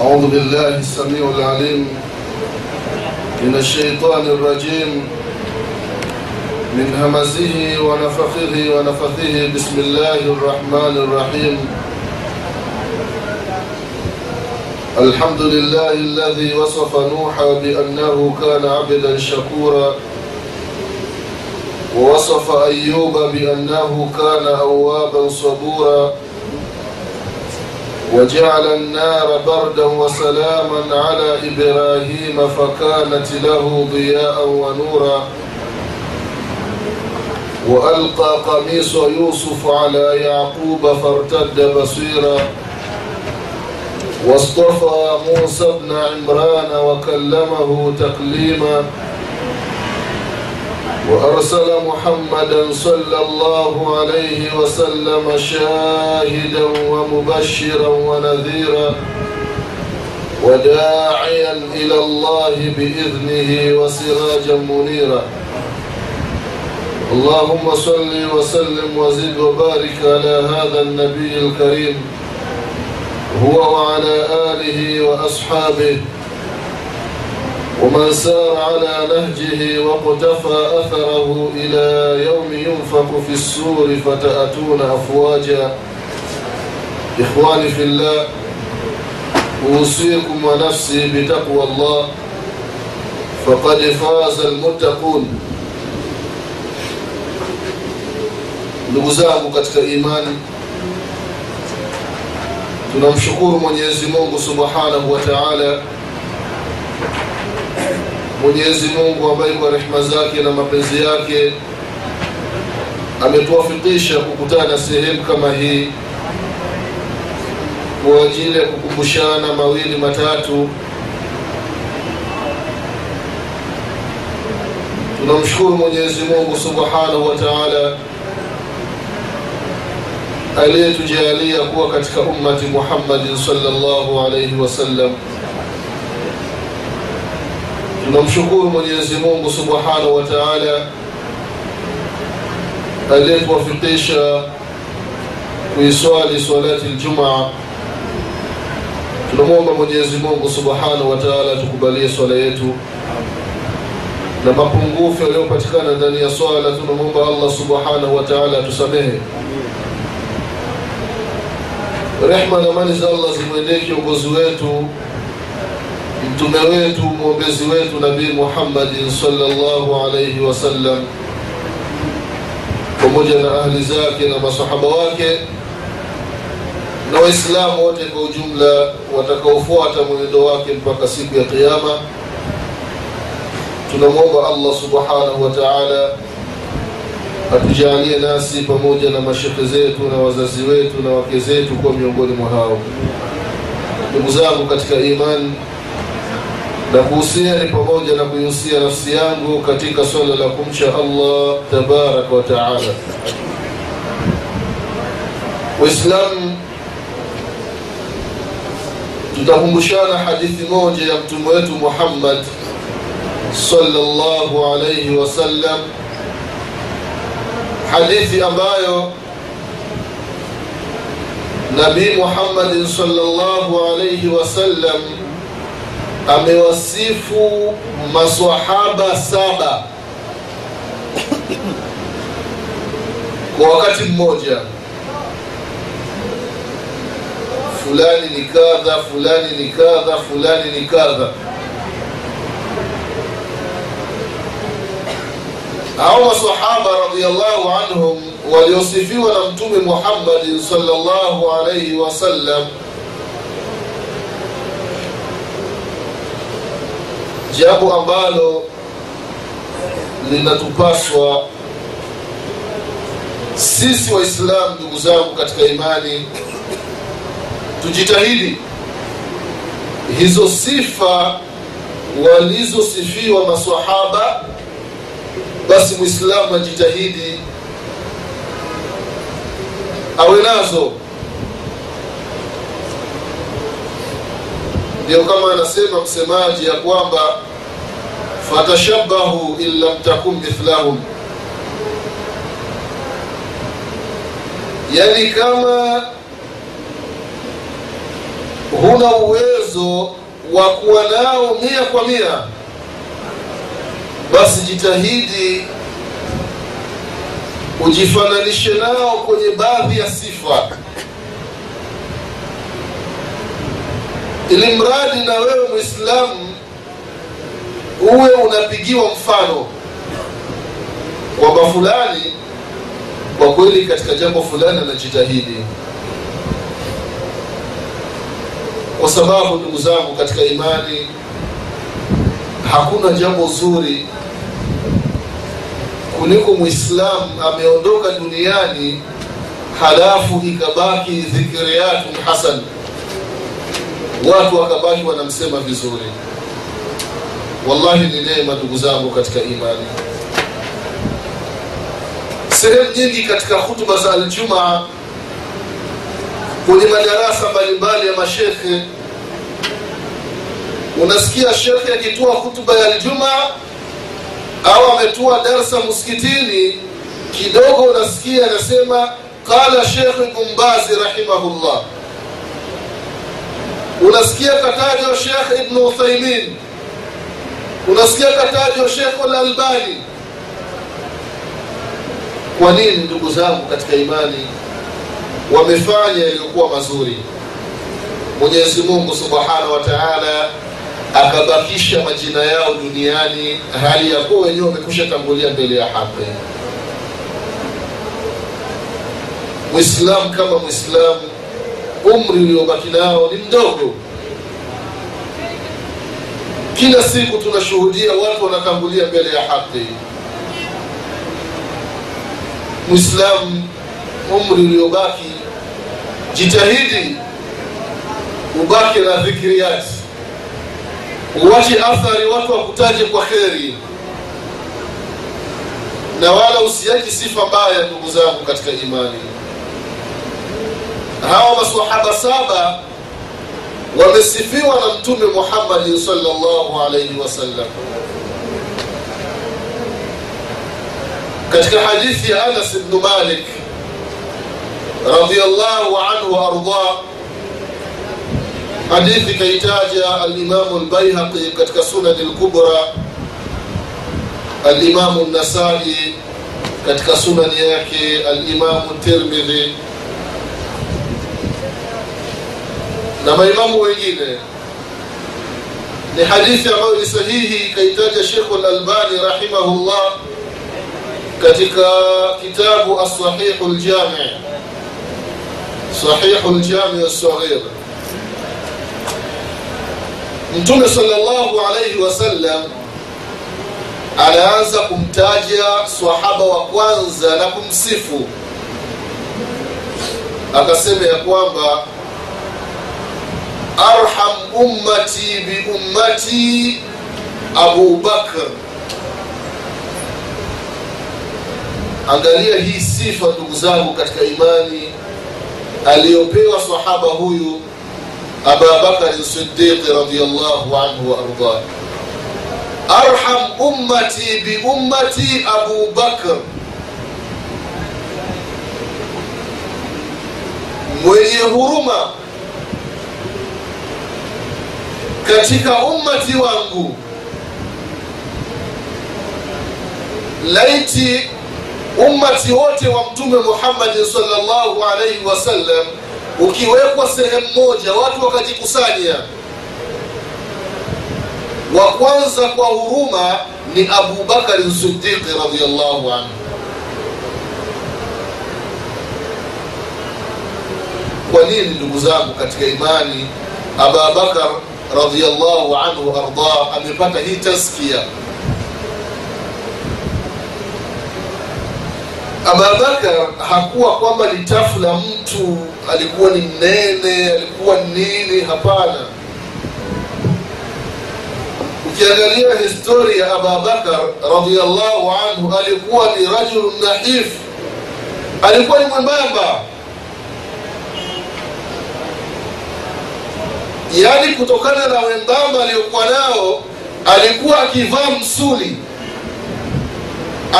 أعوذ بالله السميع العليم من الشيطان الرجيم من همزه ونفخه ونفثه بسم الله الرحمن الرحيم. الحمد لله الذي وصف نوحا بأنه كان عبدا شكورا ووصف أيوب بأنه كان أوابا صبورا وجعل النار بردا وسلاما على إبراهيم فكانت له ضياء ونورا. وألقى قميص يوسف على يعقوب فارتد بصيرا. واصطفى موسى بن عمران وكلمه تكليما. وأرسل محمدا صلى الله عليه وسلم شاهدا ومبشرا ونذيرا وداعيا إلى الله بإذنه وسراجا منيرا. اللهم صل وسلم وزد وبارك على هذا النبي الكريم هو وعلى آله وأصحابه ومن سار على نهجه واقتفى أثره إلى يوم ينفق في السور فتأتون أفواجا. إخواني في الله أوصيكم ونفسي بتقوى الله فقد فاز المتقون. Ndugu zangu katika imani mungu subhanahu wa taala mwenyezi mungu ambaye kwa rehma zake na mapenzi yake ametuwafikisha kukutana sehemu kama hii kwa ajili ya kukumbushana mawili matatu. Tunamshukuru mwenyezi mungu subhanahu wa taala aliyetujalia kuwa katika ummati muhammadin salllahu alaihi wasallam tunamshukuru mwenyezi mungu subhanahu wa taala aliyetuwafikisha kuiswali swalati ljumaa tunamwomba mwenyezi mungu subhanahu wa taala tukubalie swala yetu na mapungufu yaliyopatikana ndani ya swala. Tunamwomba allah subhanahu wa taala atusamehe. Rehma na amani za allah zimwendee kiongozi wetu mtume wetu mwombezi wetu nabii muhammadin salllahu alaihi wasallam pamoja na ahli zake na masahaba wake na waislamu wote kwa ujumla watakaofuata mwenendo wake mpaka siku ya qiama tunamwomba allah subhanahu wa taala atujalie nasi pamoja na mashekhe zetu na wazazi wetu na wake zetu kuwa miongoni mwa hao ndugu zangu katika imani na kuhusiani pamoja na kuihusia nafsi yangu katika swala la kumcha allah tabaraka wa taala. Waislamu tutakumbushana hadithi moja ya mtume wetu muhammad sallallahu alaihi wasallam hadithi ambayo nabii muhammadin sallallahu alaihi wasallam amewasifu masahaba saba. Kwa wakati mmoja fulani ni kadha fulani ni kadha fulani ni kadha. Hao masahaba radiallahu anhum waliosifiwa na mtume muhammadin salllahu alaihi wasallam jambo ambalo linatupaswa sisi waislamu ndugu zangu katika imani tujitahidi. Hizo sifa walizosifiwa masahaba basi mwislamu ajitahidi awe nazo ndio kama anasema msemaji ya kwamba fatashabahu in lam takun mithlahum. Yani kama huna uwezo wa kuwa nao mia kwa mia basi jitahidi ujifananishe nao kwenye baadhi ya sifa ili mradi na wewe mwislamu uwe unapigiwa mfano kwamba fulani kwa kweli katika jambo fulani anajitahidi. Kwa sababu ndugu zangu katika imani hakuna jambo zuri kuliko mwislamu ameondoka duniani halafu ikabaki dhikiriyatun hasan watu wakabaki wanamsema vizuri. Wallahi ni neema ndugu zangu katika imani. Sehemu nyingi katika hutuba za aljumaa kwenye madarasa mbalimbali ya mashekhe unasikia shekhe akitoa hutuba ya aljumaa au ametua darsa msikitini kidogo unasikia anasema qala shekh ibn rahimahullah unasikia katajwa shekh ibn uthaimin unasikia katajwa shekh lalbani kwa nini ndugu zangu katika imani wamefanya yaliyokuwa mazuri? Mwenyezi mungu subhanahu wa taala akabakisha majina yao duniani hali ya kuwa wenyewe wamekusha tangulia mbele ya haki. Mwislamu kama mwislamu umri uliobaki nao ni mdogo. Kila siku tunashuhudia watu wanatangulia mbele ya haki. Mwislamu umri uliobaki jitahidi ubaki na dhikiriyati uwache athari watu wakutaje kwa kheri. Na wala usiache sifa mbaya ndugu zangu katika imani hawa masahaba saba wamesifiwa na mtume muhammadin salllahu alaihi wasallam katika hadithi ya anas bnu malik radiallahu anhu waardah hadithi kaitaja alimamu lbaihaqi katika sunani lkubra alimamu nasai katika sunani yake alimamu tirmidhi na maimamu wengine ni hadithi ambayo ni sahihi kaitaja shekhu lalbani rahimahullah katika kitabu asahihu ljami sahihu ljami lsaghir mtume salllahu alaihi wasallam anaanza kumtaja swahaba wa kwanza na kumsifu. Akasema ya kwamba arham ummati biummati abu bakr. Angalia hii sifa ndugu zangu katika imani aliyopewa sahaba huyu aba bakari sidiqi radiallahu anhu waardah arham ummati biummati abu bakr. Mwenye huruma katika ummati wangu. Laiti ummati wote wa mtume muhammadin salllahu alaihi wasallam ukiwekwa sehemu moja watu wakajikusanya. Wa kwanza kwa huruma ni abubakari sidiqi radiallahu anhu. Kwa nini ndugu zangu katika imani ababakar radiallahu anhu arda amepata hii taskia ababakar hakuwa kwamba ni tafu la mtu alikuwa ni mnene alikuwa nini hapana. Ukiangalia historia ya ababakar radiallahu anhu alikuwa ni rajulu nahif. Alikuwa ni mwembamba yaani kutokana na wembamba aliyokuwa nao alikuwa akivaa msuli.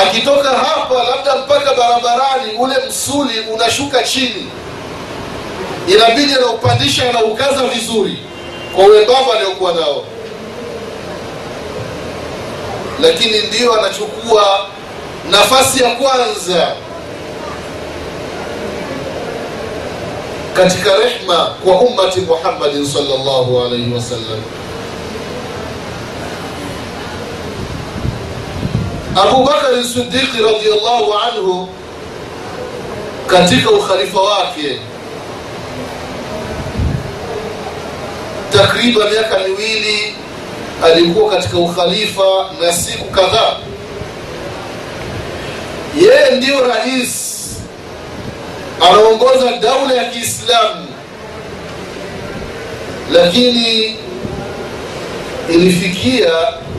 Akitoka hapa labda mpaka barabarani ule msuli unashuka chini. Inabidi anaupandisha anaukaza vizuri kwa wembamba aliokuwa nao. Lakini ndiyo anachukua nafasi ya kwanza katika rehma kwa ummati muhammadin salllahu alaihi wasallam abu bakari sidiqi radiallahu anhu katika ukhalifa wake takriban miaka miwili alikuwa katika ukhalifa na siku kadhaa. Yeye ndiyo rais anaongoza daula ya kiislamu. Lakini ilifikia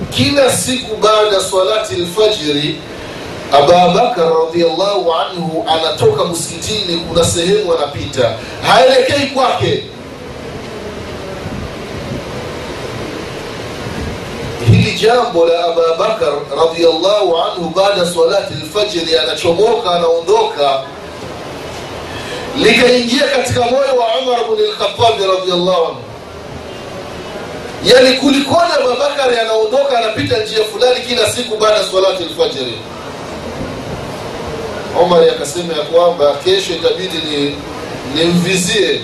kila siku baada swalati lfajiri ababakar radiallahu anhu anatoka msikitini kuna sehemu anapita. Haelekei kwake. Hili jambo la ababakar radiallahu anhu baada salati lfajiri anachomoka anaondoka likaingia katika moyo wa umar lkhatabi radiallahu anhu. Yani kulikona abubakari anaondoka anapita njia fulani kila siku baada ya salati lfajiri omar akasema ya kwamba kesho itabidi ni nimvizie.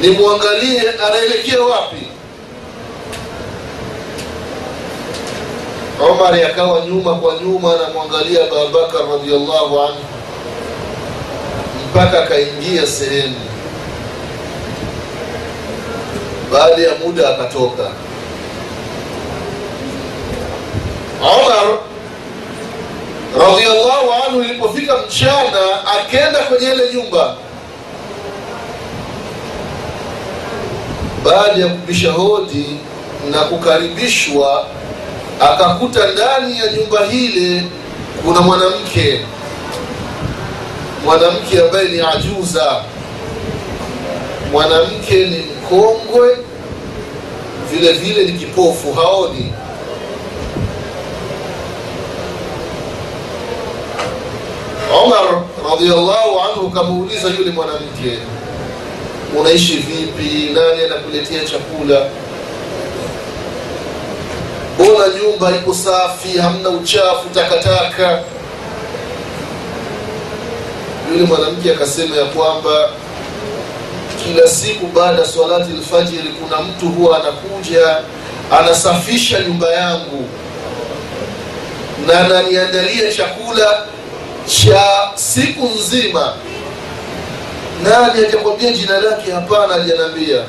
Nimwangalie anaelekea wapi. Omar akawa nyuma kwa nyuma anamwangalia abubakar radiallahu anhu mpaka akaingia sehemu. Baada ya muda akatoka. Omar radiallahu anhu ilipofika mchana akenda kwenye ile nyumba. Baada ya kubisha hodi na kukaribishwa akakuta ndani ya nyumba hile kuna mwanamke mwanamke ambaye ni ajuza. Mwanamke ni mkongwe. Vile vile ni kipofu haoni? Omar radiallahu anhu kamuuliza yule mwanamke unaishi vipi? Nani anakuletea chakula? Bona nyumba iko safi hamna uchafu takataka yule mwanamke akasema ya kwamba kila siku baada ya swalati lfajiri kuna mtu huwa anakuja anasafisha nyumba yangu na ananiandalia chakula cha siku nzima. Nani ajakwambia jina lake? Hapana ajanambia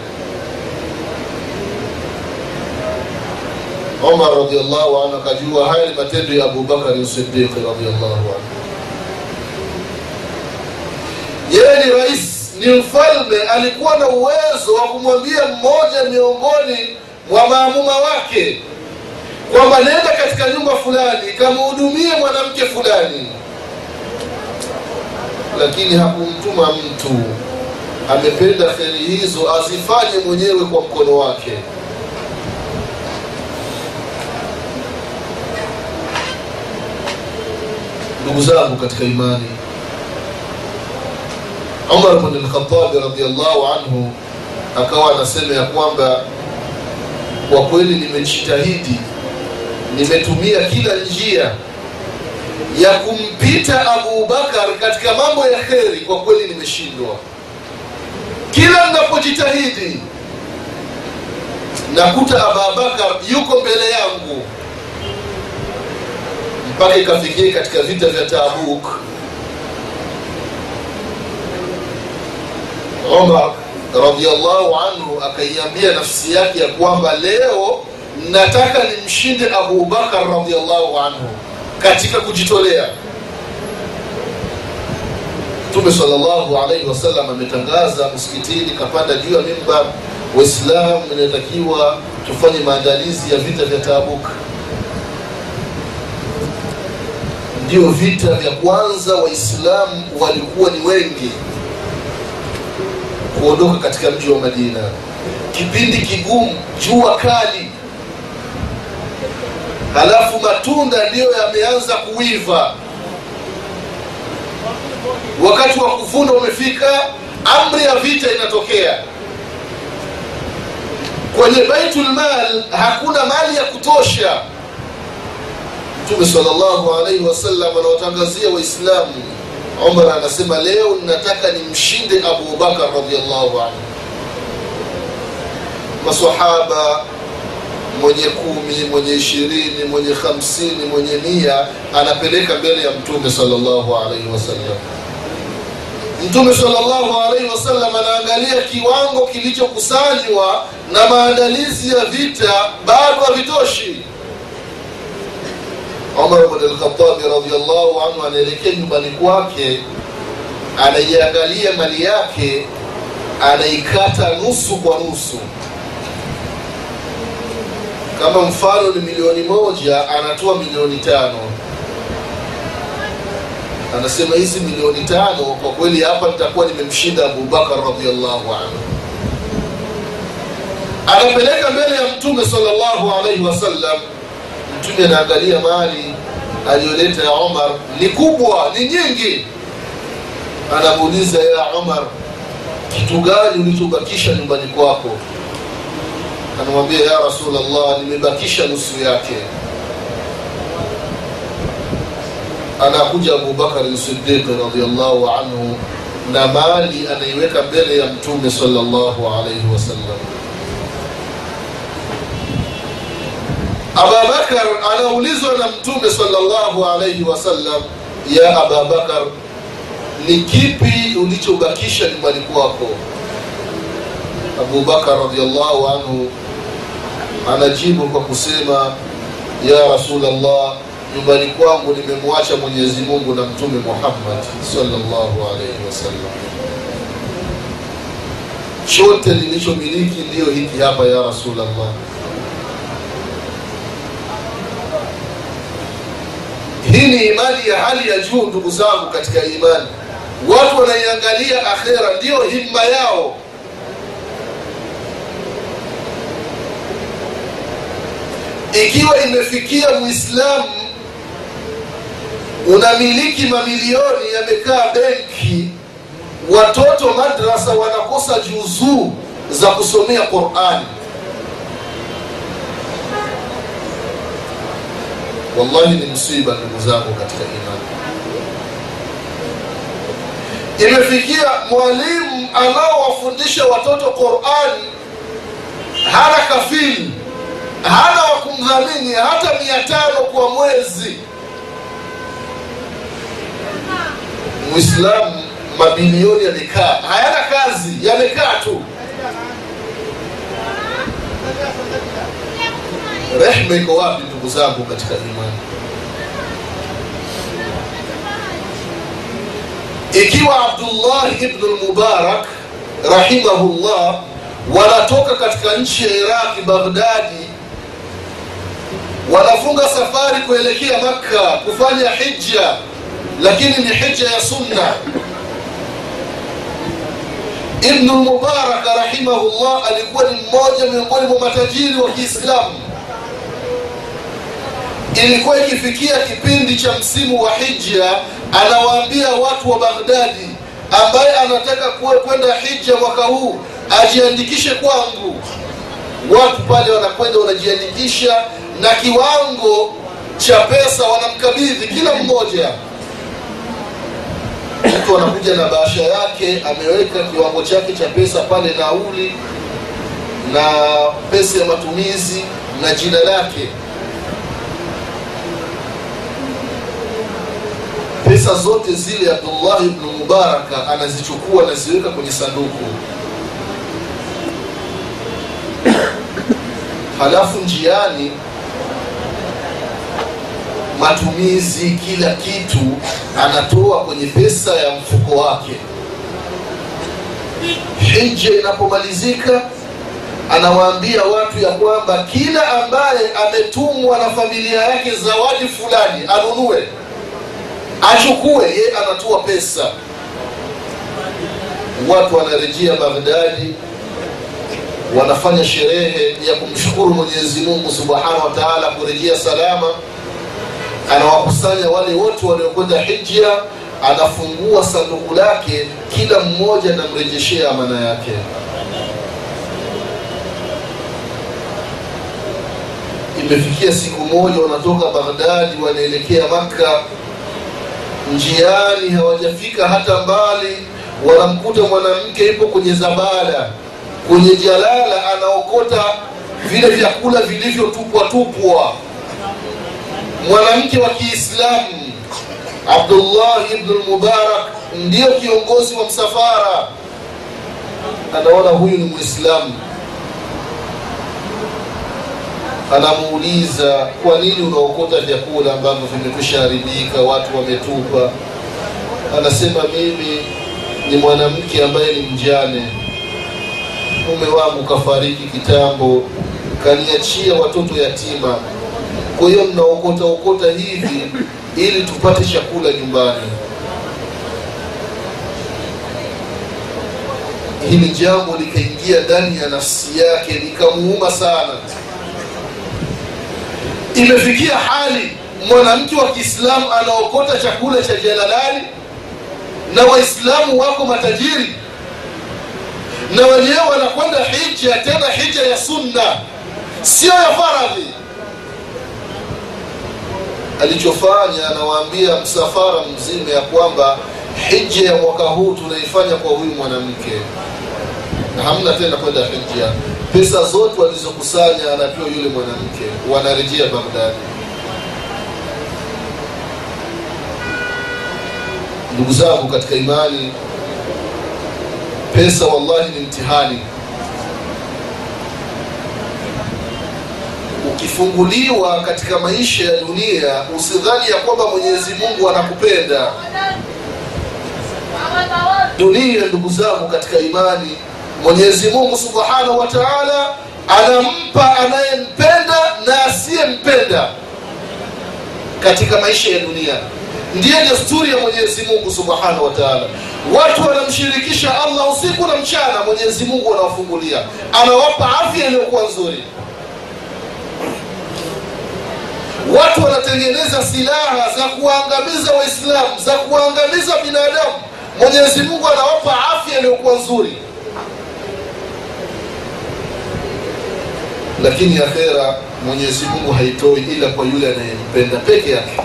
omar radiallahu anhu akajua haya ni matendo ya abubakari sidiqi radiallahu anhu yeye ni rais ni mfalme alikuwa na uwezo wa kumwambia mmoja miongoni mwa maamuma wake kwamba nenda katika nyumba fulani kamhudumie mwanamke fulani. Lakini hakumtuma mtu. Amependa kheri hizo azifanye mwenyewe kwa mkono wake. Ndugu zangu katika imani umar lkhatabi radiallahu anhu akawa anasema ya kwamba kwa kweli nimejitahidi nimetumia kila njia ya kumpita abubakar katika mambo ya kheri kwa kweli nimeshindwa. Kila ninapojitahidi nakuta abubakar yuko mbele yangu mpaka ikafikia katika vita vya tabuk umar radiallahu anhu akaiambia nafsi yake ya kwamba leo nataka nimshinde abubakar radiallahu anhu katika kujitolea. Mtume salllahu alaihi wasallam ametangaza msikitini kapanda juu ya mimbar waislamu inatakiwa tufanye maandalizi ya vita vya tabuk. Ndio vita vya kwanza waislamu walikuwa ni wengi kuondoka katika mji wa madina. Kipindi kigumu jua kali. Halafu matunda ndiyo yameanza kuiva. Wakati wa kuvuna umefika amri ya vita inatokea. Kwenye baitulmal hakuna mali ya kutosha. Mtume salllahu alaihi wasallam anawatangazia waislamu umar anasema leo nataka nimshinde abubakar radiallahu anhu. Masahaba mwenye kumi mwenye ishirini mwenye hamsini mwenye mia anapeleka mbele ya mtume salllahu alaihi wasallam. Mtume salllahu alaihi wasallam anaangalia kiwango kilichokusanywa na maandalizi ya vita bado havitoshi umar lkhatabi radiallahu anhu anaelekea nyumbani kwake anaiangalia mali yake anaikata nusu kwa nusu. Kama mfano ni milioni moja anatoa milioni tano. Anasema hizi milioni tano kwa kweli hapa nitakuwa nimemshinda abubakar radiallahu anhu. Anapeleka mbele ya mtume salllahu alaihi wasallam mtume anaangalia mali aliyoleta ya Omar. Ni kubwa ni nyingi. Anamuuliza ya Omar, kitu gani ulichobakisha nyumbani kwako? Anamwambia ya rasulllah nimebakisha nusu yake. Anakuja abubakari sidiqi radiallahu anhu na mali anaiweka mbele ya mtume salllahu alaihi wasallam ababakar anaulizwa na mtume salllahu alaihi wasallam ya ababakar ni kipi ulichobakisha nyumbani kwako? Abubakar radiallahu anhu anajibu kwa kusema ya rasulllah nyumbani kwangu nimemwacha mwenyezi mungu na mtume muhammad salllahu alaihi wasallam chote nilichomiliki ndiyo hiki hapa ya rasulllah hii ni imani ya hali ya juu ndugu zangu katika imani. Watu wanaiangalia akhera ndiyo himma yao. Ikiwa imefikia mwislamu unamiliki mamilioni yamekaa benki watoto madrasa wanakosa juzuu za kusomea qurani wallahi ni msiba ndugu zangu katika imani. Imefikia mwalimu anaowafundisha watoto qurani hana kafili hana wa kumdhamini hata mia tano kwa mwezi. Mwislamu mabilioni yamekaa hayana kazi yamekaa tu rehma iko wapi ndugu zangu katika imani? Ikiwa abdullahi ibnu lmubarak rahimahullah wanatoka katika nchi ya iraqi baghdadi wanafunga safari kuelekea makka kufanya hija lakini ni hija ya sunna. Ibnu lmubarak rahimahullah alikuwa ni mmoja miongoni mwa matajiri wa kiislamu ilikuwa ikifikia kipindi cha msimu wa hija anawaambia watu wa baghdadi ambaye anataka kwenda hija mwaka huu ajiandikishe kwangu. Watu pale wanakwenda wanajiandikisha na kiwango cha pesa wanamkabidhi kila mmoja. Mtu anakuja na bahasha yake ameweka kiwango chake cha pesa pale nauli na pesa ya matumizi na jina lake pesa zote zile abdullah bnu mubaraka anazichukua anaziweka kwenye sanduku. Halafu njiani matumizi kila kitu anatoa kwenye pesa ya mfuko wake. Hija inapomalizika anawaambia watu ya kwamba kila ambaye ametumwa na familia yake zawadi fulani anunue achukue ye anatoa pesa. Watu wanarejea baghdadi wanafanya sherehe ya kumshukuru mwenyezi mungu subhanahu wa taala kurejea salama. Anawakusanya wale wote waliokwenda hija anafungua sanduku lake kila mmoja anamrejeshea amana yake. Imefikia siku moja wanatoka baghdadi wanaelekea makka njiani hawajafika hata mbali wanamkuta mwanamke ipo kwenye zabala kwenye jalala anaokota vile vyakula vilivyotupwa tupwa. Mwanamke wa kiislamu abdullah ibnulmubarak ndiyo kiongozi wa msafara. Anaona huyu ni mwislamu anamuuliza kwa nini unaokota vyakula ambavyo vimekwisha haribika watu wametupa? Anasema mimi ni mwanamke ambaye ni mjane. Mume wangu kafariki kitambo kaniachia watoto yatima. Kwa hiyo mnaokota okota hivi ili tupate chakula nyumbani. Hili jambo likaingia ndani ya nafsi yake likamuuma sana imefikia hali mwanamke wa kiislamu anaokota chakula cha jalalani na waislamu wako matajiri? Na wenyewe wanakwenda hija tena hija ya sunna sio ya faradhi. Alichofanya anawaambia msafara mzima ya kwamba hija ya mwaka huu tunaifanya kwa huyu mwanamke. Na hamna tena kwenda hija pesa zote walizokusanya anapewa yule mwanamke wanarejea bagdadi ndugu zangu katika imani pesa wallahi ni mtihani. Ukifunguliwa katika maisha ya dunia usidhani ya kwamba mwenyezi mungu anakupenda. Dunia ndugu zangu katika imani mwenyezi mungu subhanahu wa taala anampa anayempenda na asiyempenda katika maisha ya dunia. Ndiye desturi ya mwenyezi mungu subhanahu wa taala. Watu wanamshirikisha allah usiku na mchana mwenyezi mungu anawafungulia. Anawapa afya iliyokuwa nzuri. Watu wanatengeneza silaha za kuwaangamiza waislamu za kuwaangamiza binadamu. Mwenyezi mungu anawapa afya iliyokuwa nzuri lakini akhera mwenyezi mungu haitoi ila kwa yule anayempenda peke yake.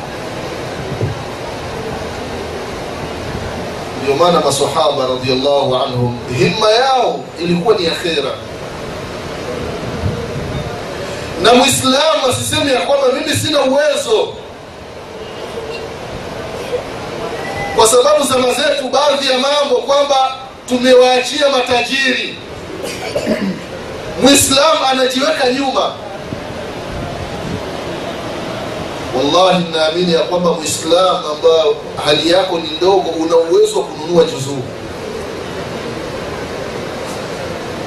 Ndio maana masahaba radiallahu anhum himma yao ilikuwa ni akhera. Na mwislamu asiseme ya kwamba mimi sina uwezo. Kwa sababu zama zetu baadhi ya mambo kwamba tumewaachia matajiri mwislamu anajiweka nyuma. Wallahi naamini ya kwamba mwislam ambayo hali yako ni ndogo una uwezo wa kununua juzuu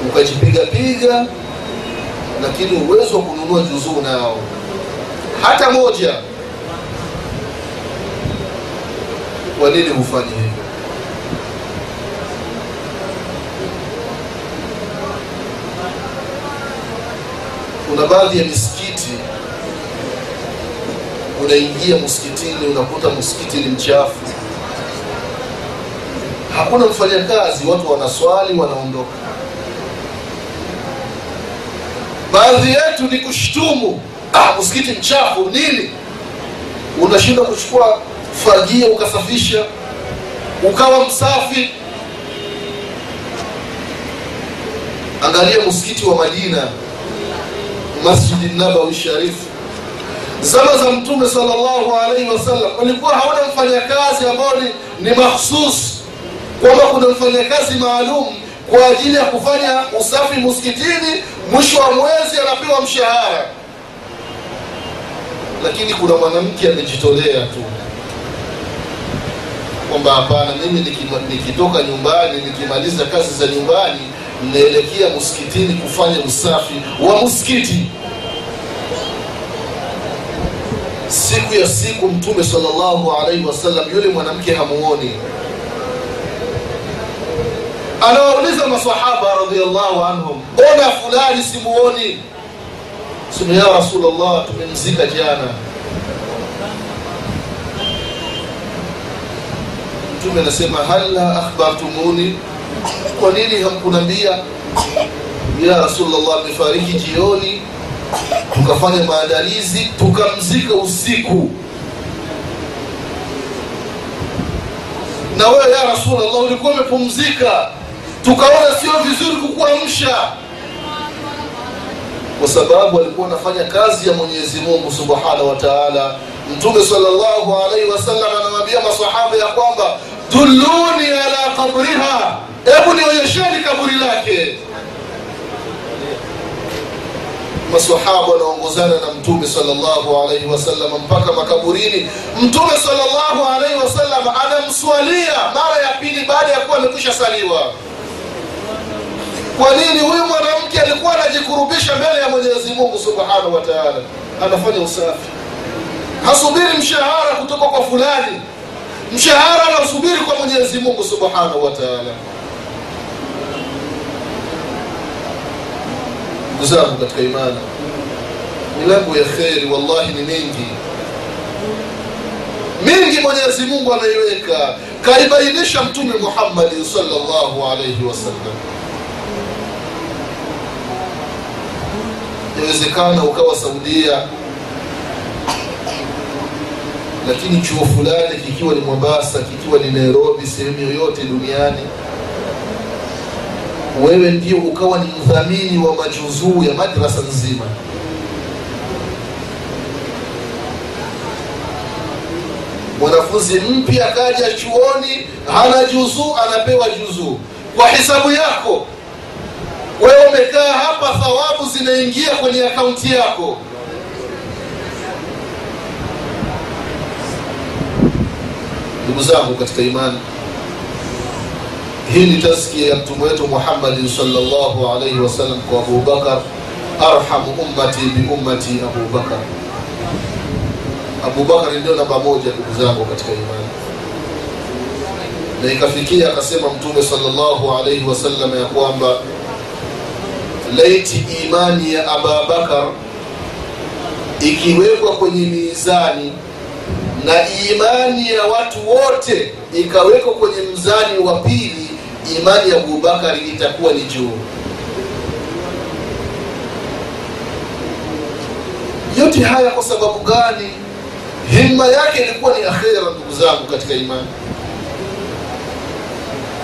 ukajipigapiga lakini uwezo wa kununua juzuu nao. Hata moja. Kwa nini hufanye hivyo kuna baadhi ya misikiti unaingia msikitini unakuta msikiti ni mchafu. Hakuna mfanyakazi watu wanaswali wanaondoka. Baadhi yetu ni kushtumu. Ah, msikiti mchafu nini? Unashinda kuchukua fagia ukasafisha ukawa msafi. Angalia msikiti wa madina masjidi nabawi sharifu zama za mtume salllahu alaihi wasallam walikuwa hawana mfanyakazi ambao ni, makhsus kwamba kuna mfanyakazi maalum kwa ajili ya kufanya usafi msikitini mwisho wa mwezi anapewa mshahara. Lakini kuna mwanamke amejitolea tu. Kwamba hapana mimi nikitoka nyumbani nikimaliza kazi za nyumbani naelekea msikitini kufanya usafi wa msikiti. Siku ya siku mtume salllahu alaihi wasallam yule mwanamke hamuoni. Anawauliza masahaba radiallahu anhum ona fulani simuoni? Simu ya rasulllah tumemzika jana. Mtume anasema hala akhbartumuni kwa nini hamkunambia ya rasulllah amefariki jioni tukafanya maandalizi tukamzika usiku? Na wewe ya rasulllah ulikuwa umepumzika tukaona sio vizuri kukuamsha. Kwa sababu alikuwa anafanya kazi ya mwenyezi mungu subhanahu wa mtume salllahu alaihi wasallam anamwambia masahaba ya kwamba dulluni ala qabriha hebu nionyesheni kaburi lake. Masahaba wanaongozana na mtume salllahu alaihi wasallam mpaka makaburini. Mtume salllahu alaihi wasallam anamswalia mara ya pili baada ya kuwa amekwisha saliwa. Kwa nini huyu mwanamke alikuwa anajikurubisha mbele ya mwenyezi mungu subhanahu wa taala? Anafanya usafi. Hasubiri mshahara kutoka kwa fulani. Mshahara anausubiri kwa mwenyezi mungu subhanahu wa taala ndugu zangu katika imani. Milango ya kheri wallahi ni mingi. Mingi mwenyezi mungu ameiweka kaibainisha mtume muhammadi salllahu alaihi wasallam yawezekana ukawa saudia lakini chuo fulani kikiwa ni mombasa kikiwa ni nairobi sehemu yoyote duniani wewe ndio ukawa ni mdhamini wa majuzuu ya madrasa nzima. Mwanafunzi mpya akaja chuoni hana juzuu anapewa juzuu. Kwa hisabu yako wewe umekaa hapa thawabu zinaingia kwenye akaunti yako. Ndugu zangu katika imani hii ni taskia ya mtume wetu muhammadin salllahu alaihi wasallam kwa abubakar arhamu ummati biummati abubakar abubakar ndio namba moja ndugu zangu katika imani. Na ikafikia akasema mtume salllahu alaihi wasallam ya kwamba laiti imani ya ababakar ikiwekwa kwenye mizani na imani ya watu wote ikawekwa kwenye mzani wa pili imani ya abubakari itakuwa ni juu. Yote haya kwa sababu gani? Himma yake ilikuwa ni akhera ndugu zangu katika imani.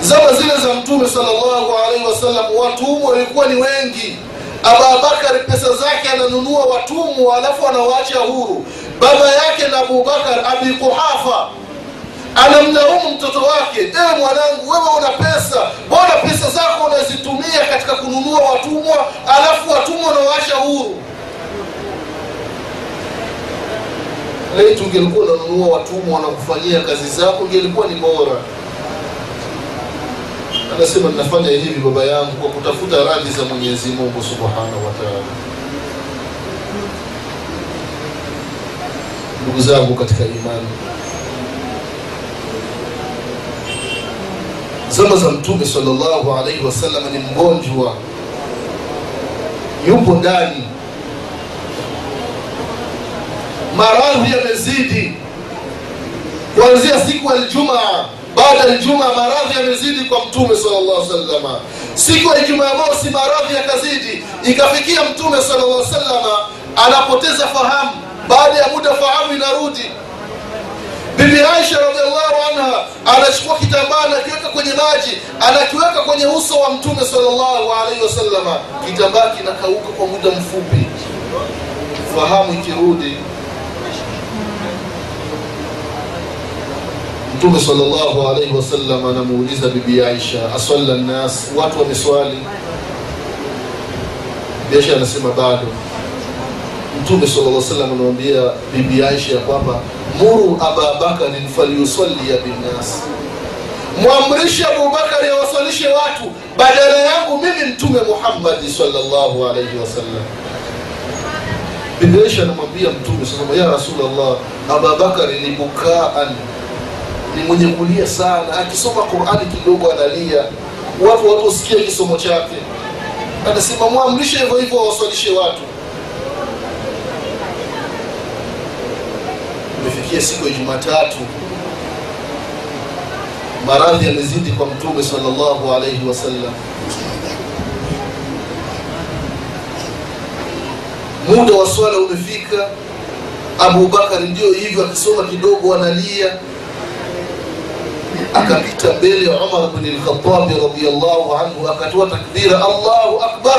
Zama zile za mtume salllahu alaihi wasallam watumwa walikuwa ni wengi. Abubakari pesa zake ananunua watumwa alafu anawaacha huru. Baba yake na abubakar abi kuhafa anamlaumu mtoto wake. Ewe mwanangu wewe una pesa. Mbona pesa zako unazitumia katika kununua watumwa alafu watumwa unawaacha huru. Leti ungelikuwa unanunua watumwa wanakufanyia kazi zako ingelikuwa ni bora. Anasema ninafanya hivi baba yangu kwa kutafuta radhi za mwenyezi mungu subhanahu wa taala. Ndugu zangu katika imani zama za mtume salllahu alaihi wasallam ni mgonjwa yupo ndani maradhi yamezidi kuanzia siku ya Ijumaa baada ya Ijumaa maradhi yamezidi kwa mtume sallallahu alaihi. Siku ya Ijumaa mosi maradhi yakazidi, ikafikia mtume sallallahu alaihi anapoteza fahamu. Baada ya muda fahamu inarudi. Bibi Aisha radhiallahu anha anachukua kitambaa anakiweka kwenye maji, anakiweka kwenye uso wa mtume sallallahu alaihi wasallam, kitambaa kinakauka kwa muda mfupi, fahamu ikirudi. Mtume salllahu alaihi wasallam anamuuliza bibi aisha aswala nnas watu wameswali? Biaisha anasema bado. Mtume sala salam anamwambia bibi aisha ya kwamba muru ababakarin falyusalia binas mwamrishe abubakari awaswalishe watu badala yangu mimi mtume muhammadi salllahu alaihi wasallam bibi anamwambia mtume sasa ya rasulllah ababakari ni bukaan ni mwenye kulia sana. Akisoma qurani kidogo analia. Watu watu kisomo chake. Anasema mwamrishe hivyo hivyo wawaswalishe watu imefikia siku ya jumatatu maradhi yamezidi kwa mtume sallallahu alaihi wasallam muda wa swala umefika abubakari ndio hivyo akisoma kidogo analia akapita mbele umar bni radillahu anhu akatoa takbira allahu akbar!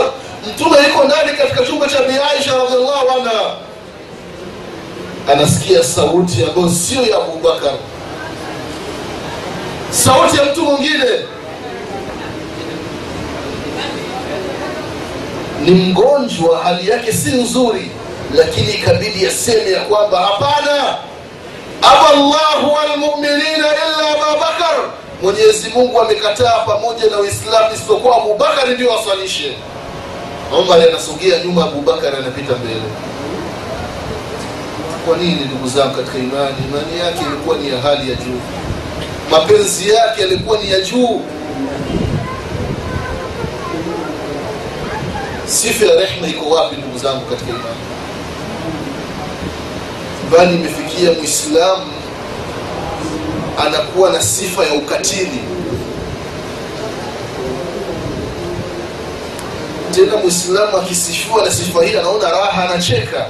Mtume yuko ndani katika chumba cha bi aisha radiallahu anha anasikia sauti ambayo sio ya abubakar sauti ya mtu mwingine. Ni mgonjwa hali yake si nzuri lakini ikabidi aseme ya kwamba hapana. Aba llahu walmuminina illa ababakar mwenyezi mungu amekataa pamoja na uislamu isipokuwa abubakari ndio waswalishe umar anasogea nyuma abubakar anapita mbele kwa nini ndugu zangu katika imani? Imani yake ilikuwa ni ya hali ya juu. Mapenzi yake yalikuwa ni ya juu. Sifa ya rehma iko wapi ndugu zangu katika imani? Bali imefikia mwislamu anakuwa na sifa ya ukatili. Tena mwislamu akisifiwa na sifa hii anaona raha anacheka